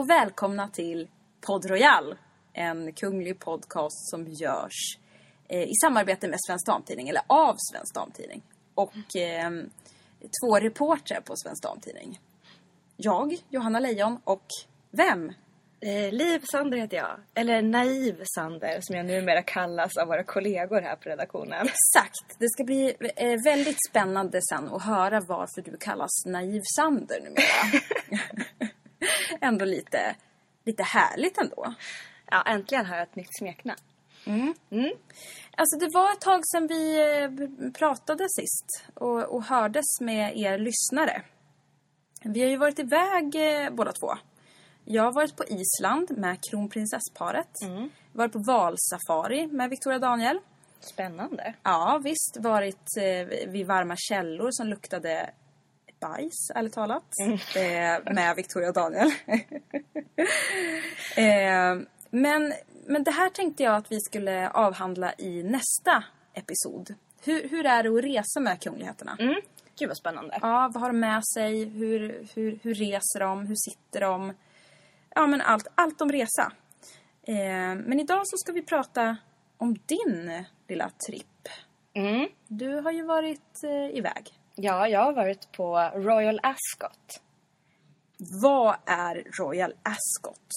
Och välkomna till Podd Royal, en kunglig podcast som görs eh, i samarbete med Svensk Damtidning, eller av Svensk Damtidning. Och eh, två reportrar på Svensk Damtidning. Jag, Johanna Lejon, och vem? Eh, Liv Sander heter jag. Eller Naiv Sander som jag numera kallas av våra kollegor här på redaktionen. Exakt! Det ska bli eh, väldigt spännande sen att höra varför du kallas Naiv Sander numera. ändå lite, lite härligt ändå. Ja, äntligen har jag ett nytt smeknamn. Alltså det var ett tag sedan vi eh, pratade sist och, och hördes med er lyssnare. Vi har ju varit iväg eh, båda två. Jag har varit på Island med kronprinsessparet. Varit på valsafari med Victoria Daniel. Spännande. Ja, visst. Varit eh, vid varma källor som luktade bajs, ärligt talat. Eh, med Victoria och Daniel. eh, men, men det här tänkte jag att vi skulle avhandla i nästa episod. Hur, hur är det att resa med kungligheterna? Mm. Gud vad spännande. Ja, vad har de med sig? Hur, hur, hur reser de? Hur sitter de? Ja, men allt, allt om resa. Eh, men idag så ska vi prata om din lilla tripp. Mm. Du har ju varit eh, iväg. Ja, jag har varit på Royal Ascot. Vad är Royal Ascot?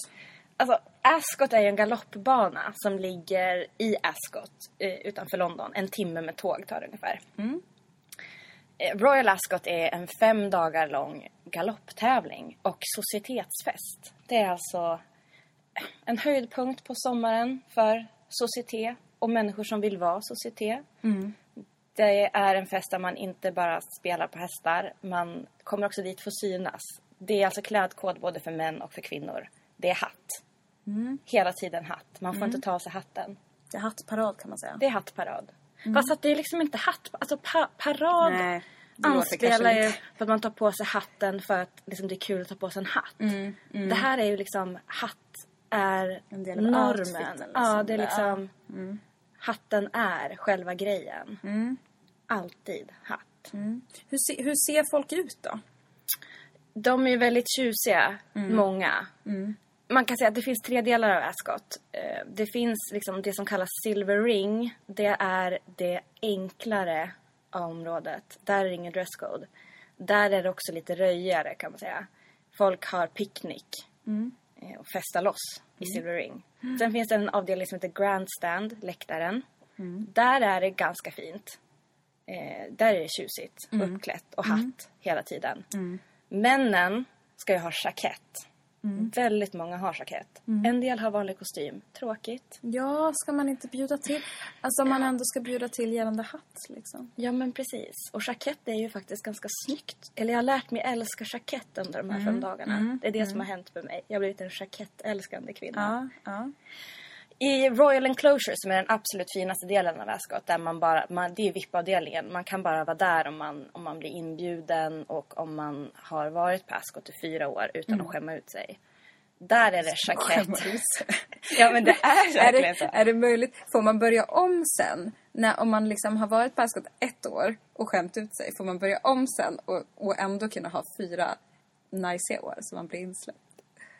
Alltså, Ascot är ju en galoppbana som ligger i Ascot eh, utanför London. En timme med tåg tar det ungefär. Eh, Royal Ascot är en fem dagar lång galopptävling och societetsfest. Det är alltså en höjdpunkt på sommaren för societet och människor som vill vara societet. Det är en fest där man inte bara spelar på hästar, man kommer också dit för att synas. Det är alltså klädkod både för män och för kvinnor. Det är hatt. Hela tiden hatt. Man får inte ta av sig hatten. Det är hattparad kan man säga. Det är hattparad. Fast att det är liksom inte hatt... Alltså pa, parad Nej, anspelar ju för att man tar på sig hatten för att liksom, det är kul att ta på sig en hatt. Det här är ju liksom... Hatt är Mm, En del av normen. outfiten, liksom. Ja, det är liksom... Hatten är själva grejen. Mm. Alltid hatt. Hur, se, hur ser folk ut då? De är ju väldigt tjusiga, Mm. många. Man kan säga att det finns tre delar av Ascot. Eh, Det finns liksom det som kallas Silver Ring. Det är det enklare området. Där är det ingen dresscode. Där är det också lite röjigare kan man säga. Folk har picknick eh, och festar loss i Silver Ring. Sen finns det en avdelning som heter Grandstand, läktaren. Där är det ganska fint. Eh, där är det tjusigt, uppklätt och hatt hela tiden. Männen ska ju ha jackett. Väldigt många har jackett. En del har vanlig kostym. Tråkigt. Ja, ska man inte bjuda till? Alltså om man ändå ska bjuda till gällande hatt liksom. Ja men precis. Och jackett är ju faktiskt ganska snyggt. Eller jag har lärt mig älska jackett under de här fem dagarna. Det är det som har hänt med mig. Jag har blivit en jackettälskande kvinna. Ja, ja. I Royal Enclosure som är den absolut finaste delen av Ascot, där man bara, man, det är VIP-avdelningen. Man kan bara vara där om man, om man blir inbjuden och om man har varit på Ascot i fyra år utan att skämma ut sig. Där är det jackett. ja men det är är, verkligen det, så. är det möjligt? Får man börja om sen? När, om man liksom har varit på Ascot ett år och skämt ut sig, får man börja om sen och, och ändå kunna ha fyra nice år så man blir insläppt?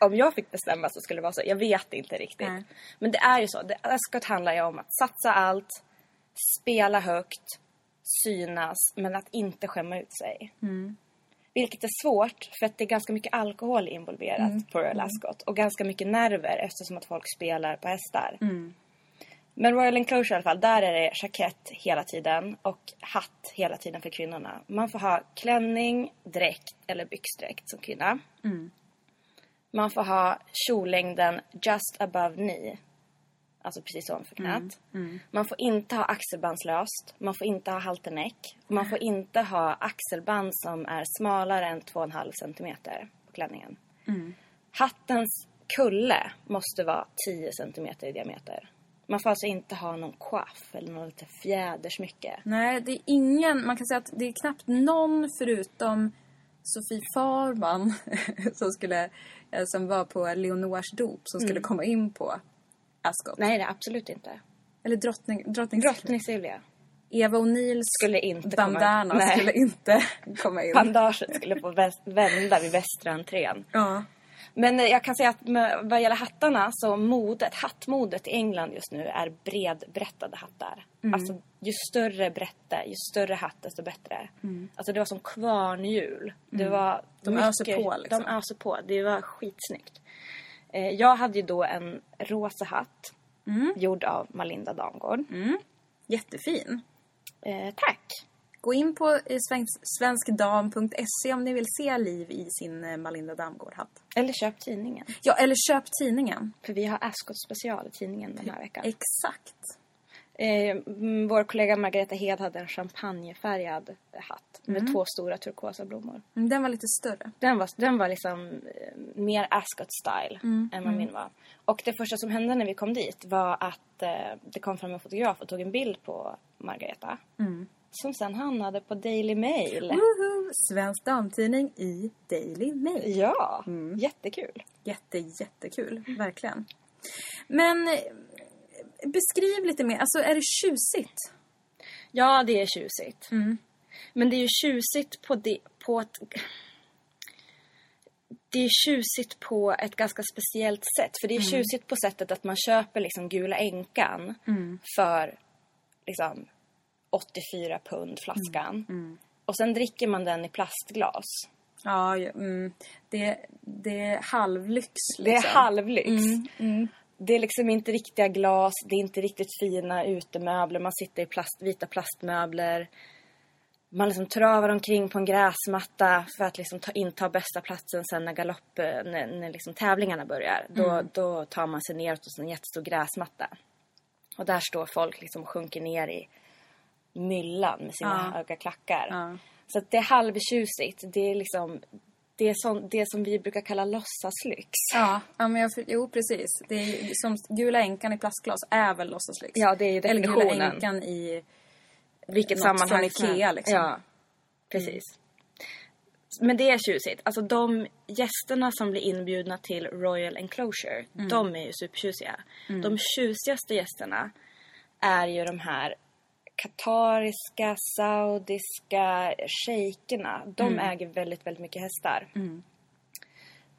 Om jag fick bestämma så skulle det vara så. Jag vet inte riktigt. Nej. Men det är ju så. Det, Ascot handlar ju om att satsa allt, spela högt, synas, men att inte skämma ut sig. Vilket är svårt för att det är ganska mycket alkohol involverat på Royal Ascot och ganska mycket nerver eftersom att folk spelar på hästar. Men Royal Enclosure i alla fall, där är det jackett hela tiden och hatt hela tiden för kvinnorna. Man får ha klänning, dräkt eller byxdräkt som kvinna. Man får ha kjollängden just above knee. Alltså precis ovanför knät. Man får inte ha axelbandslöst. Man får inte ha halterneck. Man får inte ha axelband som är smalare än 2,5 centimeter på klänningen. Hattens kulle måste vara 10 centimeter i diameter. Man får alltså inte ha någon coiff eller något lite fjädersmycke. Nej, det är ingen... Man kan säga att det är knappt någon förutom Sofie Farman som, skulle, eh, som var på Leonors dop som skulle komma in på Ascot. Nej, det absolut inte. Eller drottning, drottning, Drottning Silvia. Eva O'Neills Skulle inte komma- bandana Nej. skulle inte komma in. Bandaget skulle få vända vid västra entrén. Ja. Men eh, jag kan säga att med, vad gäller hattarna så modet, hattmodet i England just nu är bredbrättade hattar. Alltså ju större brätte, ju större hatt desto bättre. Alltså det var som kvarnhjul. Det var De öser på, liksom. De öser på. Det var skitsnyggt. Eh, jag hade ju då en rosa hatt. Gjord av Malinda Damgård. Jättefin. Eh, tack! Gå in på eh, svensk, svenskdam.se om ni vill se Liv i sin eh, Malinda Damgård-hatt. Eller köp tidningen. Ja, eller köp tidningen. För vi har Ascot special i tidningen den här veckan. Exakt. Eh, mm, vår kollega Margareta Hed hade en champagnefärgad hatt med två stora turkosa blommor. Mm, Den var lite större. Den var, den var liksom eh, mer Ascot-style än vad min var. Och det första som hände när vi kom dit var att eh, det kom fram en fotograf och tog en bild på Margareta. Som sen hamnade på Daily Mail. Woho! Svensk damtidning i Daily Mail. Ja, jättekul. Jätte, jättekul. Verkligen. Men eh, beskriv lite mer. Alltså, är det tjusigt? Ja, det är tjusigt. Men det är ju tjusigt på, det, på ett... Det är tjusigt på ett ganska speciellt sätt. För det är tjusigt på sättet att man köper liksom gula änkan för liksom 84 pund flaskan. Och sen dricker man den i plastglas. Ja, mm. det, det är halvlyx. Liksom. Det är halvlyx. Det är liksom inte riktiga glas, det är inte riktigt fina utemöbler. Man sitter i plast, vita plastmöbler. Man liksom travar omkring på en gräsmatta för att liksom ta, inta bästa platsen sen när galopp, när, när liksom tävlingarna börjar. Då, då tar man sig neråt hos en jättestor gräsmatta. Och där står folk liksom och sjunker ner i myllan med sina Ja. höga klackar. Ja. Så det är halvtjusigt. Det är liksom det, är sån, det som vi brukar kalla låtsaslyx. Ja, ja men jag, jo precis. Det är, som gula änkan i plastglas är väl låtsaslyx? Ja, det är ju Eller gula definitionen. änkan i... Vilket Något sammanhang från som- Ikea, liksom. Ja, precis. Men det är tjusigt. Alltså de gästerna som blir inbjudna till Royal Enclosure, de är ju supertjusiga. De tjusigaste gästerna är ju de här katariska, saudiska shejkerna. De äger väldigt, väldigt mycket hästar.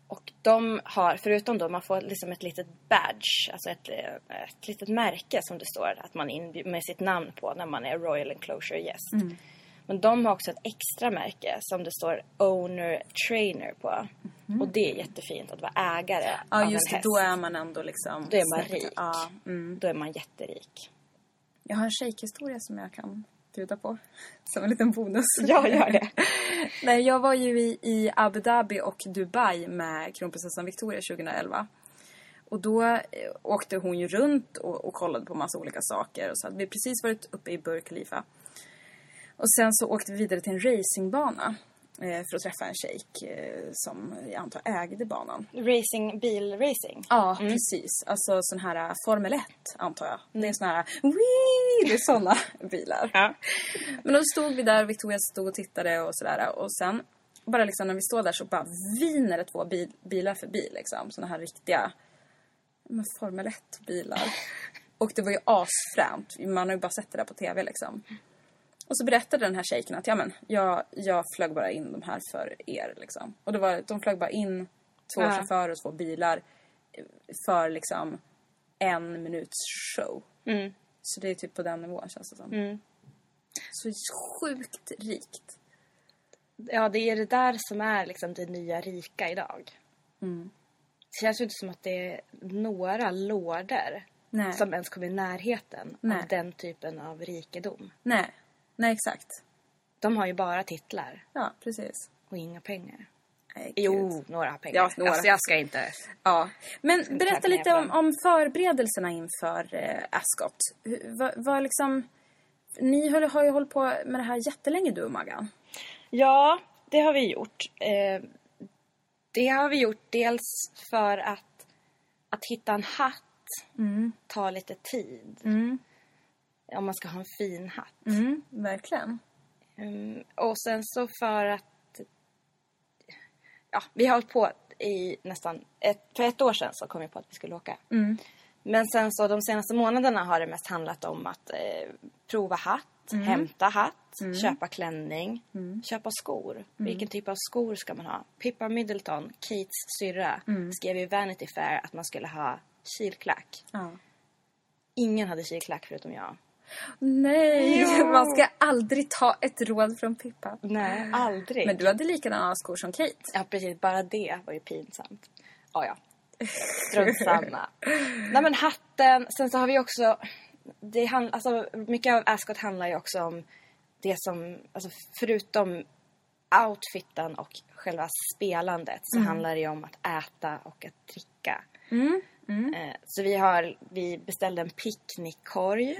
Och de har, förutom då, man får liksom ett litet badge, alltså ett, ett litet märke som det står att man inbjud, med sitt namn på när man är Royal Enclosure gäst. Men de har också ett extra märke som det står Owner Trainer på. Och det är jättefint att vara ägare av Ja, en just det. häst. Då är man ändå liksom... Då är man rik. Ja, mm. Då är man jätterik. Jag har en shejkhistoria som jag kan bjuda på. Som en liten bonus. Ja, gör det. Nej, jag var ju i, i Abu Dhabi och Dubai med kronprinsessan Victoria 2011. Och då eh, åkte hon ju runt och, och kollade på massa olika saker. Och så hade vi precis varit uppe i Burj Khalifa. Och sen så åkte vi vidare till en racingbana. Eh, för att träffa en shejk eh, som jag antar ägde banan. Racing, bilracing. Ja, precis. Alltså sån här äh, Formel 1 antar jag. Det är sån här, Wii! det är såna bilar. Ja. Men då stod vi där, Victoria stod och tittade och sådär. Och sen, bara liksom när vi står där så bara viner det två bil, bilar förbi liksom. Såna här riktiga, men Formel 1-bilar. Och det var ju asfränt. Man har ju bara sett det där på TV liksom. Och så berättade den här shejken att ja men, jag, jag flög bara in de här för er liksom. Och det var, de flög bara in två Ja. chaufförer och två bilar för liksom en minuts show. Mm. Så det är typ på den nivån känns det som. Mm. Så sjukt rikt. Ja, det är det där som är liksom det nya rika idag. Mm. Det känns ju inte som att det är några lorder Nej. som ens kommer i närheten Nej. av den typen av rikedom. Nej. Nej, exakt. De har ju bara titlar Ja, precis. och inga pengar. Nej. Jo, några har pengar. Ja, några. Alltså, jag ska inte... Ja. Men inte berätta lite om, om förberedelserna inför eh, Ascot. Hur- Vad vad liksom... Ni höll, har ju hållit på med det här jättelänge du och Maggan. Ja, det har vi gjort. Eh, det har vi gjort dels för att, att hitta en hatt tar lite tid. Om man ska ha en fin hatt. Mm, verkligen. Mm, och sen så för att... Ja, vi har hållit på i nästan... Ett, för ett år sedan så kom vi på att vi skulle åka. Men sen så de senaste månaderna har det mest handlat om att eh, prova hatt, hämta hatt, köpa klänning, köpa skor. Vilken typ av skor ska man ha? Pippa Middleton, Kates syrra, skrev i Vanity Fair att man skulle ha kilklack. Ja. Ingen hade kilklack förutom jag. Nej, Jo. man ska aldrig ta ett råd från Pippa. Nej, aldrig. Men du hade likadana skor som Kate. Ja, precis. Bara det var ju pinsamt. Ja, ja. Strunt samma. Nej, men hatten. Sen så har vi också... Det hand, alltså, mycket av Ascot handlar ju också om det som... Alltså, förutom outfiten och själva spelandet så handlar det ju om att äta och att dricka. Eh, så vi, har, vi beställde en picknickkorg.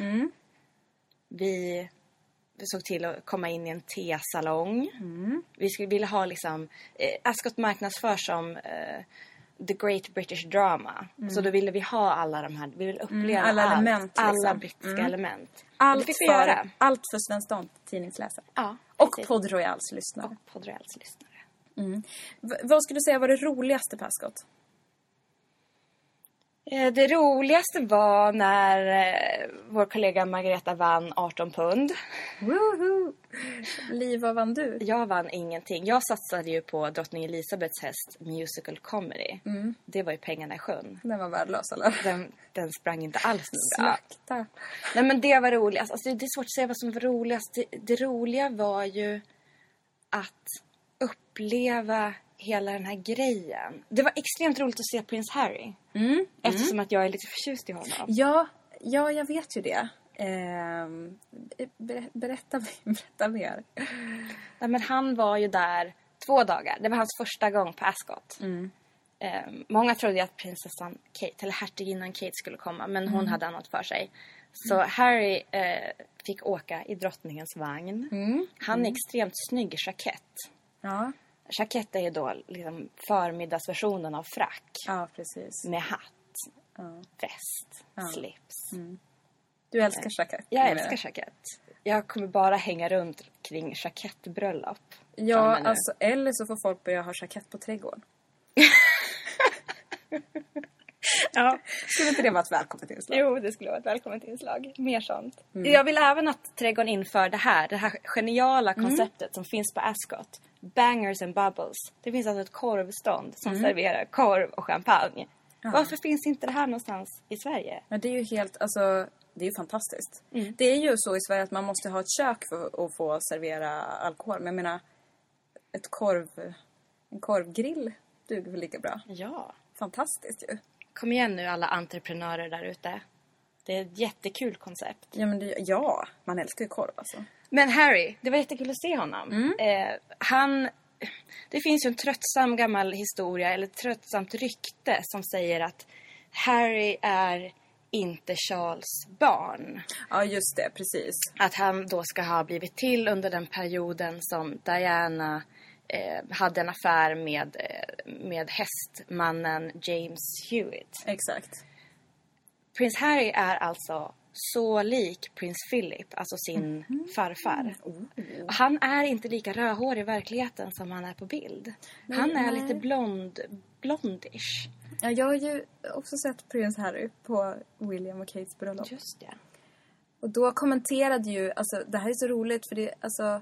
Vi, vi såg till att komma in i en tesalong. Vi skulle vilja ha liksom... Eh, Ascot marknadsförs som eh, the great British drama. Så då ville vi ha alla de här... Vi ville uppleva alla allt, element, liksom. Alla brittiska element. Allt det fick vi för, göra. allt för Svensk Damtidningsläsare. Ja, Och. Podd Royals lyssnare. och Podd Royals lyssnare. V- vad skulle du säga var det roligaste på Ascot? Eh, Det roligaste var när eh, vår kollega Margareta vann 18 pund. Woohoo! Liv, vad vann du? Jag vann ingenting. Jag satsade ju på drottning Elisabeths häst Musical Comedy. Det var ju pengarna i sjön. Den var värdelös eller? Den, den sprang inte alls noga. Slakta. Nej men det var roligast. Alltså, det är svårt att säga vad som var roligast. Det, det roliga var ju att uppleva hela den här grejen. Det var extremt roligt att se prins Harry. Eftersom att jag är lite förtjust i honom. Ja, ja, jag vet ju det. Ehm, ber, berätta, berätta mer. Nej, men han var ju där två dagar. Det var hans första gång på Ascot. Eh, många trodde att prinsessan Kate, eller hertiginnan Kate skulle komma, men hon hade annat för sig. Så Harry eh, fick åka i drottningens vagn. Han är extremt snygg i jackett. Ja, Jackett är då liksom förmiddagsversionen av frack. ja precis. Med hatt, Ja. väst, slips. Du älskar jackett? Jag menar älskar jackett. Jag kommer bara hänga runt kring jackettbröllop. Ja, alltså, eller så får folk börja ha jackett på trädgården. Ja. Skulle inte det vara ett välkommet inslag? Jo, det skulle vara ett välkommet inslag. Mer sånt. Jag vill även att Trädgården inför det här, det här geniala konceptet som finns på Ascot. Bangers and bubbles. Det finns alltså ett korvstånd som serverar korv och champagne. Varför finns inte det här någonstans i Sverige? Ja, det är ju helt, alltså, det är ju fantastiskt. Det är ju så i Sverige att man måste ha ett kök för att få servera alkohol. Men jag menar, ett korv, en korvgrill duger väl lika bra. Ja. Fantastiskt ju. Kom igen nu alla entreprenörer där ute. Det är ett jättekul koncept. Ja, men det, ja, man älskar ju korv alltså. Men Harry, det var jättekul att se honom. Eh, han... Det finns ju en tröttsam gammal historia, eller tröttsamt rykte som säger att Harry är inte Charles barn. Ja, just det, precis. Att han då ska ha blivit till under den perioden som Diana eh, hade en affär med, eh, med hästmannen James Hewitt. Exakt. Prins Harry är alltså så lik prins Philip, alltså sin farfar. Och han är inte lika rödhårig i verkligheten som han är på bild. han är nej. lite blond, blondish. Ja, jag har ju också sett prins Harry på William och Kates bröllop. Just det. Och då kommenterade ju, alltså det här är så roligt för det, alltså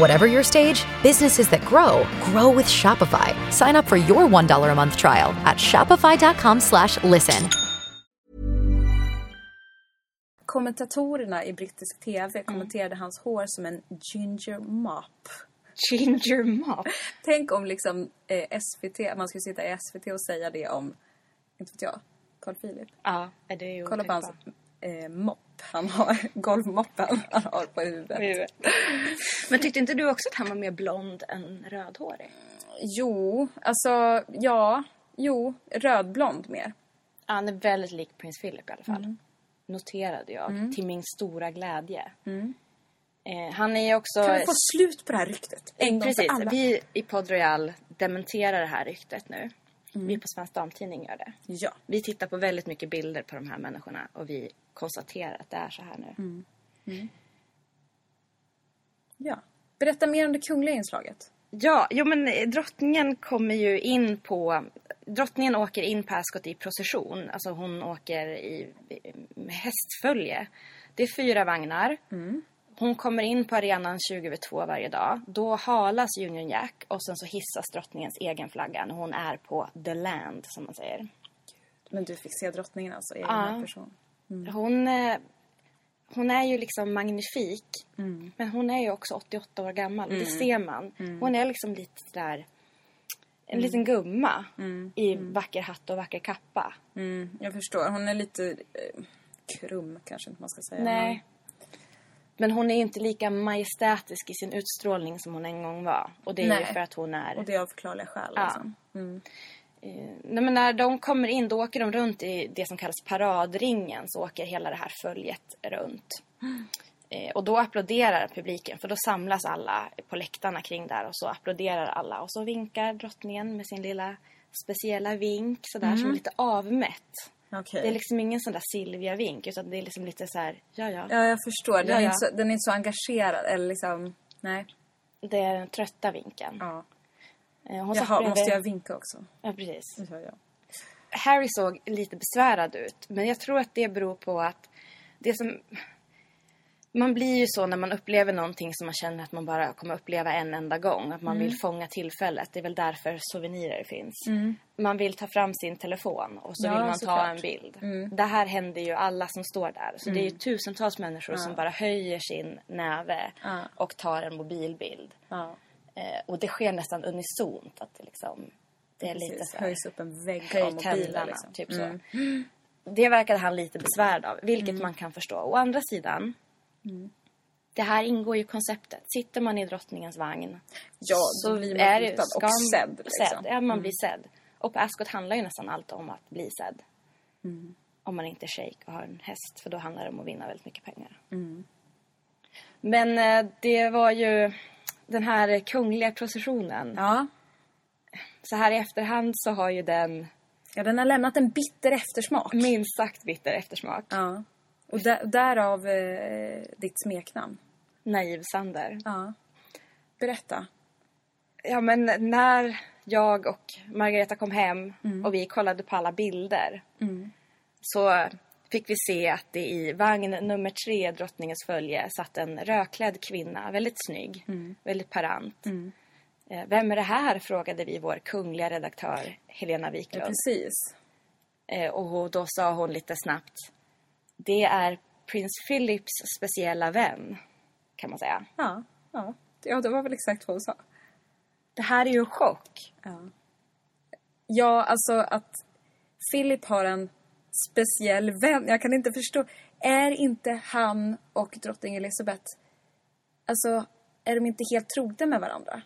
Whatever your stage, businesses that grow, grow with Shopify. Sign up for your $1 a month trial at shopify.com slash listen. Kommentatorerna i brittisk TV kommenterade hans hår som en ginger mop. Ginger mop. Tänk om liksom eh, SVT, man skulle sitta i SVT och säga det om, inte vet jag, Carl Philip. Ja, det är ju Kolla på hans eh, mopp han har, golvmoppen han har på huvudet. Men tyckte inte du också att han var mer blond än rödhårig? Jo, alltså ja, jo, rödblond mer. Han är väldigt lik prins Philip i alla fall. Noterade jag, till min stora glädje. Eh, han är också... Kan vi få slut på det här ryktet? En gång Precis, vi i Podd Royal dementerar det här ryktet nu. Vi på Svensk Damtidning gör det. Ja. Vi tittar på väldigt mycket bilder på de här människorna och vi konstaterar att det är så här nu. ja. Berätta mer om det kungliga inslaget. Ja, jo men eh, drottningen kommer ju in på... Drottningen åker in på Ascot i procession. Alltså hon åker i, med hästfölje. Det är fyra vagnar. Hon kommer in på arenan 20 över 2 varje dag. Då halas Union Jack och sen så hissas drottningens egen flagga när hon är på the land, som man säger. Men du fick se drottningen alltså, egen Ja. person. Hon, eh, hon är ju liksom magnifik. Men hon är ju också 88 år gammal. Det ser man. Hon är liksom lite där en liten gumma i vacker hatt och vacker kappa. Mm, jag förstår. Hon är lite eh, krum kanske inte man ska säga. Nej. Men hon är inte lika majestätisk i sin utstrålning som hon en gång var. Och det är Nej. ju för att hon är... Och det är av förklarliga skäl. Ja. Liksom. Eh, nej, men när de kommer in då åker de runt i det som kallas paradringen. Så åker hela det här följet runt. Eh, och då applåderar publiken för då samlas alla på läktarna kring där och så applåderar alla. Och så vinkar drottningen med sin lilla speciella vink sådär som är lite avmätt. Okej. Det är liksom ingen sån där Silvia-vink utan det är liksom lite så här, ja ja. Ja, jag förstår. Den, Ja, Är ja. inte så, den är inte så engagerad. Eller liksom... Nej. Det är den trötta vinken. Ja. Eh, Hon Jaha, bredvid- måste jag vinka också? Ja, precis. Ja, ja. Harry såg lite besvärad ut. Men jag tror att det beror på att det som... Man blir ju så när man upplever någonting som man känner att man bara kommer uppleva en enda gång. Att man vill fånga tillfället. Det är väl därför souvenirer finns. Man vill ta fram sin telefon och så Ja, vill man ta såklart. en bild. Det här händer ju alla som står där. Så det är ju tusentals människor som bara höjer sin näve Ja. och tar en mobilbild. ja. Eh, och det sker nästan unisont. Att det liksom... Det är lite Precis. så här, Höjs upp en vägg av mobiler. Liksom. typ så. Det verkade han lite besvärd av, vilket Mm. man kan förstå. Å andra sidan, det här ingår ju i konceptet. Sitter man i drottningens vagn Ja, då blir man fotad och man- sedd. Liksom. sedd. Ja, man blir sedd. Och på Ascot handlar ju nästan allt om att bli sedd. Mm. Om man inte är shejk och har en häst, för då handlar det om att vinna väldigt mycket pengar. Mm. Men eh, det var ju den här kungliga processionen. Ja. Så här i efterhand så har ju den ja, den har lämnat en bitter eftersmak. minst sagt bitter eftersmak. Ja. Och där, därav eh, ditt smeknamn. Naiv Sander. Ja. Berätta. Ja, men när jag och Margareta kom hem och vi kollade på alla bilder så fick vi se att det i vagn nummer tre, drottningens följe, satt en rödklädd kvinna, väldigt snygg, väldigt parant. Eh, Vem är det här? frågade vi vår kungliga redaktör Helena Ja, Wiklund. precis. Eh, Och då sa hon lite snabbt, det är prins Philips speciella vän, kan man säga. Ja. Ja. ja, det var väl exakt vad hon sa. Det här är ju en chock. Ja. ja, alltså att Philip har en speciell vän. Jag kan inte förstå. Är inte han och drottning Elizabeth, alltså är de inte helt trogna med varandra?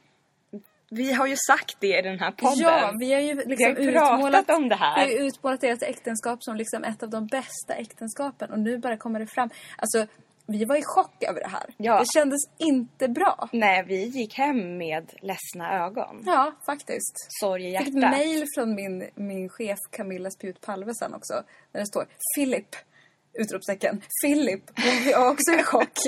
Vi har ju sagt det i den här podden. Ja, vi har ju liksom Vi har ju pratat utmålat, om det här. Vi har ju utmålat deras äktenskap som liksom ett av de bästa äktenskapen och nu bara kommer det fram. Alltså, vi var i chock över det här. Ja. Det kändes inte bra. Nej, vi gick hem med ledsna ögon. Ja, faktiskt. Sorg i Jag fick ett hjärtat. mail från min, min chef Camilla Spjut Palve sen också. Där det står Filip! Utropstecken. Filip! Hon var också i chock.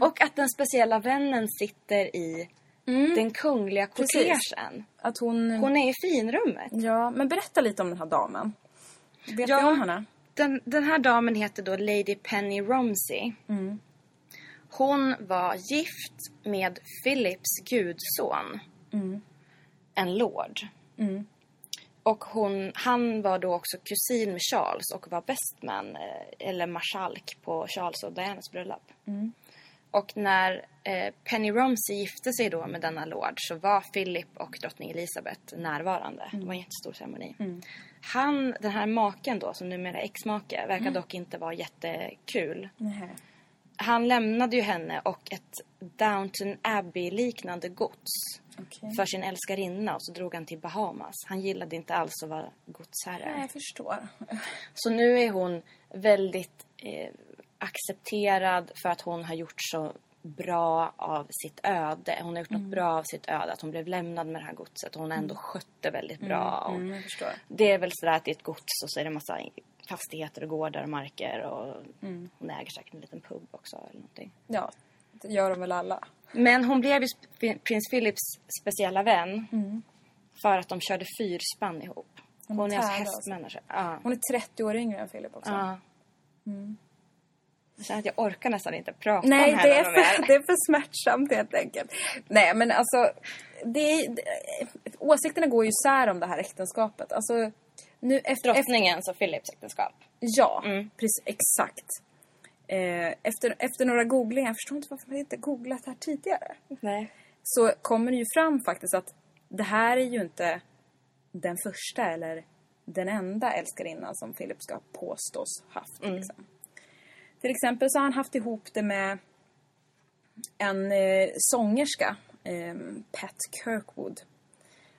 Och att den speciella vännen sitter i den kungliga Mm. Kortegen. Att hon... Hon är i finrummet. Ja, men berätta lite om den här damen. Vet Ja. du om henne? Den, den här damen heter då Lady Penny Romsey. Mm. Hon var gift med Philips gudson. Mm. En lord. Och hon, han var då också kusin med Charles och var bestman, eh, eller marskalk på Charles och Dianas bröllop. Mm. Och när Penny Romsey gifte sig då med denna lord så var Philip och drottning Elizabeth närvarande. Det var en jättestor ceremoni. Han, den här maken då, som numera är exmake, verkar dock inte vara jättekul. Nej. Han lämnade ju henne och ett Downton Abbey-liknande gods Okej. för sin älskarinna och så drog han till Bahamas. Han gillade inte alls att vara godsherre. Ja, jag förstår. Så nu är hon väldigt eh, accepterad för att hon har gjort så bra av sitt öde. Hon har gjort något bra av sitt öde. Att hon blev lämnad med det här godset och hon ändå skötte väldigt bra. Och Mm, jag förstår. Det är väl sådär att det är ett gods och så är det massa fastigheter och gårdar och marker och hon äger säkert en liten pub också eller någonting. Ja, det gör de väl alla. Men hon blev ju prins Philips speciella vän för att de körde fyrspann ihop. Hon, är alltså hästmänniska. Ja. Hon är 30 år yngre än Filip också. Ja. Känner att jag orkar nästan inte prata Nej, om det henne är, något för, mer. det är för smärtsamt helt enkelt. Nej, men alltså... Det, det, åsikterna går ju isär om det här äktenskapet. Alltså, nu efter, Drottningens och Philips äktenskap. Ja, Mm. precis. Exakt. Eh, efter, efter några googlingar, jag förstår inte varför man inte googlat det här tidigare. Nej. Så kommer det ju fram faktiskt att det här är ju inte den första eller den enda älskarinnan som Philip ska påstås haft. Liksom. Till exempel så har han haft ihop det med en eh, sångerska, eh, Pat Kirkwood.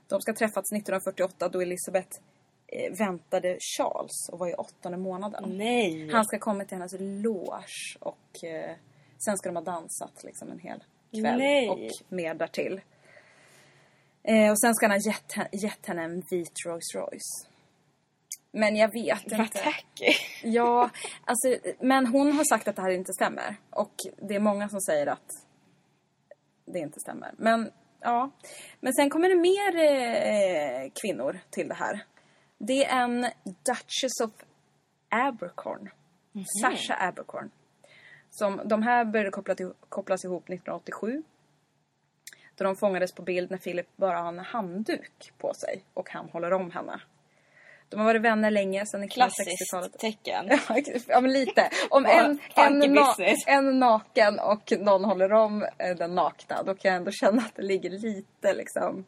De ska träffats 1948 då Elizabeth eh, väntade Charles och var i åttonde månaden. Nej. Han ska komma till hennes loge och eh, sen ska de ha dansat liksom en hel kväll Nej. och mer därtill. Eh, och sen ska han ha gett, gett henne en vit Rolls Royce. Men jag vet Vad inte. tacky. Ja, alltså, men hon har sagt att det här inte stämmer. Och det är många som säger att det inte stämmer. Men ja, men sen kommer det mer eh, kvinnor till det här. Det är en Duchess of Abercorn. Sasha Abercorn. Som, de här började koppla till, kopplas ihop 1987. Då de fångades på bild när Philip bara har en handduk på sig och han håller om henne. De har varit vänner länge, sedan 1960-talet. Klassiskt tecken. Ja, men lite. Om en, en, na en naken och någon håller om eh, den nakna, då kan jag ändå känna att det ligger lite liksom...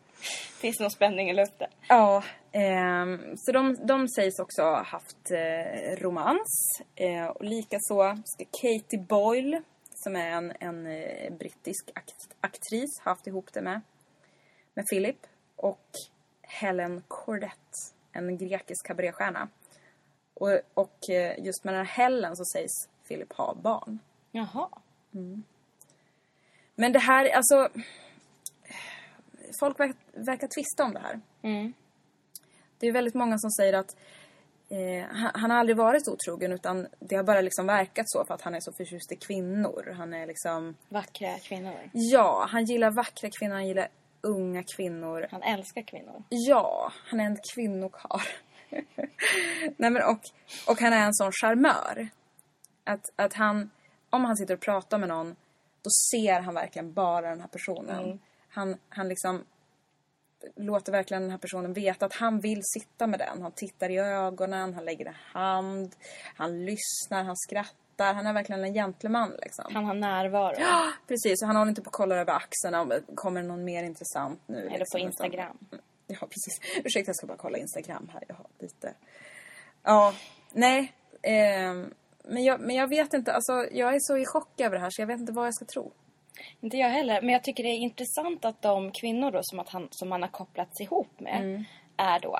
Finns någon spänning i luften? Ja, ehm, så de, de sägs också ha haft eh, romans. Eh, och likaså ska Katie Boyle, som är en, en eh, brittisk akt, aktris, haft ihop det med, med Philip. Och Helen Cordet, en grekisk kabaréstjärna. Och, och eh, just med den här Helen så sägs Philip ha barn. Jaha. Men det här, alltså... Folk verkar, verkar tvista om det här. Mm. Det är väldigt många som säger att eh, han, han har aldrig varit otrogen utan det har bara liksom verkat så för att han är så förtjust i kvinnor. Han är liksom... Vackra kvinnor. Ja, han gillar vackra kvinnor, han gillar unga kvinnor. Han älskar kvinnor. Ja, han är en kvinnokarl. Nej men och, och han är en sån charmör. Att, att han, om han sitter och pratar med någon, då ser han verkligen bara den här personen. Han, han liksom låter verkligen den här personen veta att han vill sitta med den. Han tittar i ögonen, han lägger en hand, han lyssnar, han skrattar. Han är verkligen en gentleman liksom. Han har närvaro. Precis, och han håller inte på att kolla över axeln om kommer det någon mer intressant nu. Eller liksom, på utan- Instagram. Ja, precis. Ursäkta, jag ska bara kolla Instagram här. Jag har lite... Ja, nej. ehm, men, jag, men jag vet inte, alltså jag är så i chock över det här så jag vet inte vad jag ska tro. Inte jag heller. Men jag tycker det är intressant att de kvinnor då som, att han, som han har kopplats ihop med Mm. är då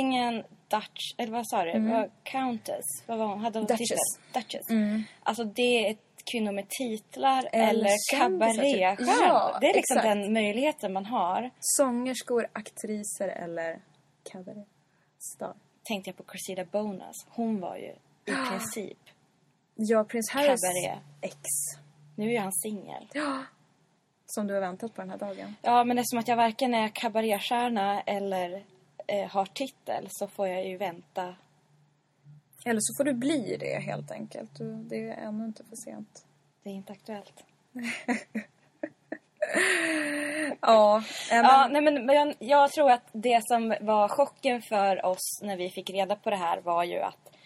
drottningen Dutch, eller vad sa du? Vad- Countess, vad var hon? Hade hon Mm. Duchess. titel? Duchess. Alltså det är kvinnor med titlar Eller eller, kändisar, typ. kabaréstjärnor. Ja, det är liksom exakt. den möjligheten man har. Sångerskor, aktriser eller kabaréstar. Tänkte jag på Cressida Bonas. Hon var ju i princip, Ja, prins Harrys Cabaret. ex. nu är han singel. Som du har väntat på den här dagen. Ja, men eftersom att jag varken är kabaréstjärna eller eh, har titel så får jag ju vänta. Eller så får du bli det helt enkelt. Det är ännu inte för sent. Det är inte aktuellt. Ja, men, Ja, nej men jag, jag tror att det som var chocken för oss när vi fick reda på det här var ju att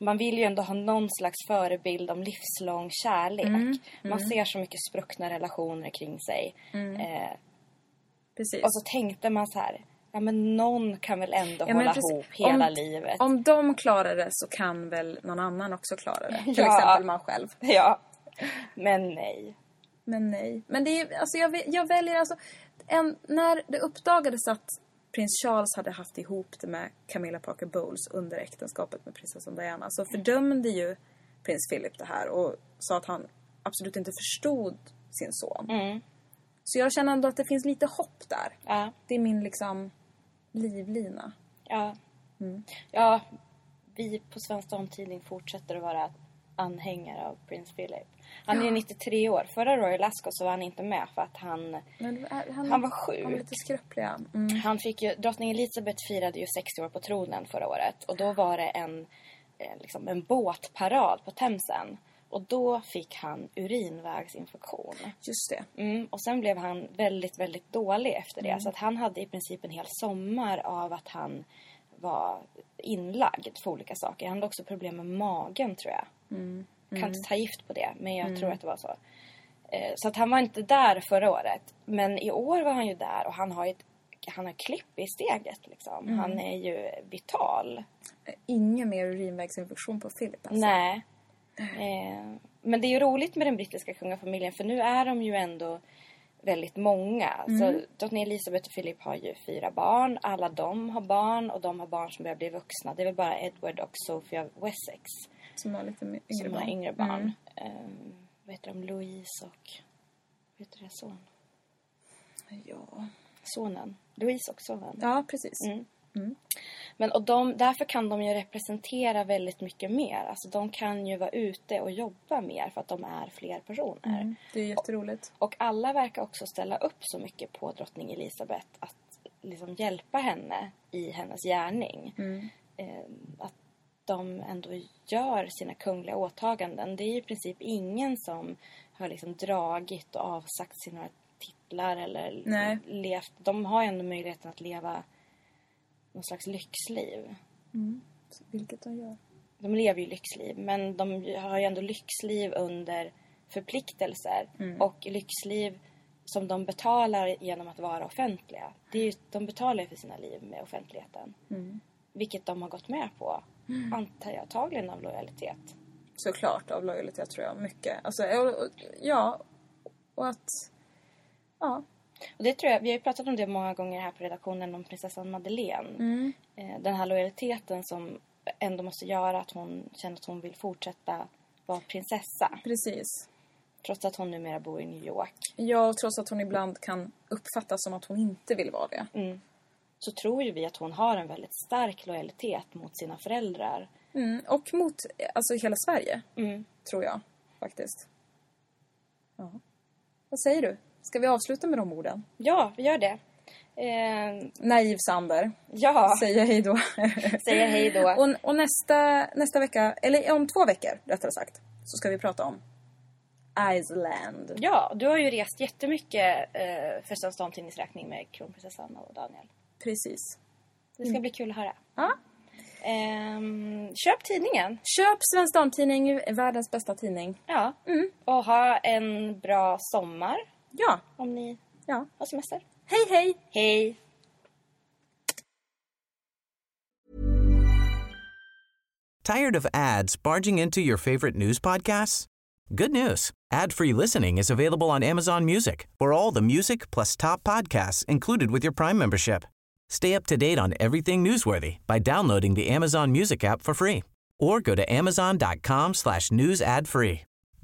man vill ju ändå ha någon slags förebild om livslång kärlek. Man ser så mycket spruckna relationer kring sig. Eh, precis. och så tänkte man så här, ja men någon kan väl ändå Ja, hålla precis. ihop hela om, livet. Om de klarar det så kan väl någon annan också klara det. Till Ja. exempel man själv. Ja, men nej. Men nej. Men det är, alltså jag, jag väljer alltså... En, när det uppdagades att prins Charles hade haft ihop det med Camilla Parker Bowles under äktenskapet med prinsessan Diana så fördömde ju prins Philip det här och sa att han absolut inte förstod sin son. Mm. Så jag känner ändå att det finns lite hopp där. Ja, Det är min liksom livlina. ja. Mm. Ja, vi på Svensk Damtidning fortsätter att vara anhängare av prins Philip. Han är ju 93 år. Förra Royal Ascot så var han inte med för att han, är- han, han var sjuk. Han var lite skröplig. ja. Mm. Han fick ju, drottning Elizabeth firade ju 60 år på tronen förra året och då var det en, eh, liksom en båtparad på Themsen. Och då fick han urinvägsinfektion. Just det. Mm, och sen blev han väldigt, väldigt dålig efter det. Så att han hade i princip en hel sommar av att han var inlagd för olika saker. Han hade också problem med magen tror jag. Kan inte ta gift på det, men jag tror att det var så. Eh, Så att han var inte där förra året. Men i år var han ju där och han har ju ett, han har klipp i steget liksom. Han är ju vital. Ingen mer urinvägsinfektion på Philip alltså. Nej. Eh, men det är ju roligt med den brittiska kungafamiljen för nu är de ju ändå väldigt många. Så drottning Elizabeth och Philip har ju fyra barn. Alla de har barn och de har barn som börjar bli vuxna. Det är väl bara Edward och Sophia Wessex Som har lite yngre som barn. har yngre barn. Eh, vad heter de? Louise och... Vad heter det? Son? Ja. Sonen. Louise och sonen. ja, precis. Mm. Men och de, därför kan de ju representera väldigt mycket mer. Alltså de kan ju vara ute och jobba mer för att de är fler personer. Mm. Det är jätteroligt. Och alla verkar också ställa upp så mycket på drottning Elizabeth att liksom hjälpa henne i hennes gärning. Eh, att de ändå gör sina kungliga åtaganden. Det är ju i princip ingen som har liksom dragit och avsagt sig några titlar eller Nej. levt. De har ändå möjligheten att leva någon slags lyxliv. Vilket de gör. De lever ju lyxliv men de har ju ändå lyxliv under förpliktelser och lyxliv som de betalar genom att vara offentliga. Det är ju, de betalar ju för sina liv med offentligheten. Vilket de har gått med på. Antar jag, antagligen av lojalitet. Såklart av lojalitet tror jag. Mycket. Alltså, ja. Och att... Ja. Och det tror jag, vi har ju pratat om det många gånger här på redaktionen om prinsessan Madeleine. Eh, Den här lojaliteten som ändå måste göra att hon känner att hon vill fortsätta vara prinsessa. Precis. Trots att hon numera bor i New York. Ja, och trots att hon ibland kan uppfattas som att hon inte vill vara det. Så tror ju vi att hon har en väldigt stark lojalitet mot sina föräldrar. Mm. Och mot alltså, hela Sverige, Mm. tror jag faktiskt. Ja. Vad säger du? Ska vi avsluta med de orden? Ja, vi gör det. Eh, Naiv Sander ja, säger hej då. säger hej då. och och nästa, nästa vecka, eller om två veckor rättare sagt, så ska vi prata om Iceland. Ja, du har ju rest jättemycket eh, för Svensk Damtidnings räkning med kronprinsessan och Daniel. Precis. Det ska bli kul att höra. Ja. Ehm, köp tidningen. Köp Svensk Damtidning, världens bästa tidning. Ja. Och ha en bra sommar Ja, om ni ja. har semester. Hej hej! Hej! Tired of ads barging into your favorite news podcasts? Good news. Ad-free listening is available on Amazon Music for all the music plus top podcasts included with your Prime membership. Stay up to date on everything newsworthy by downloading the Amazon Music app for free or go to amazon.com slash news ad free.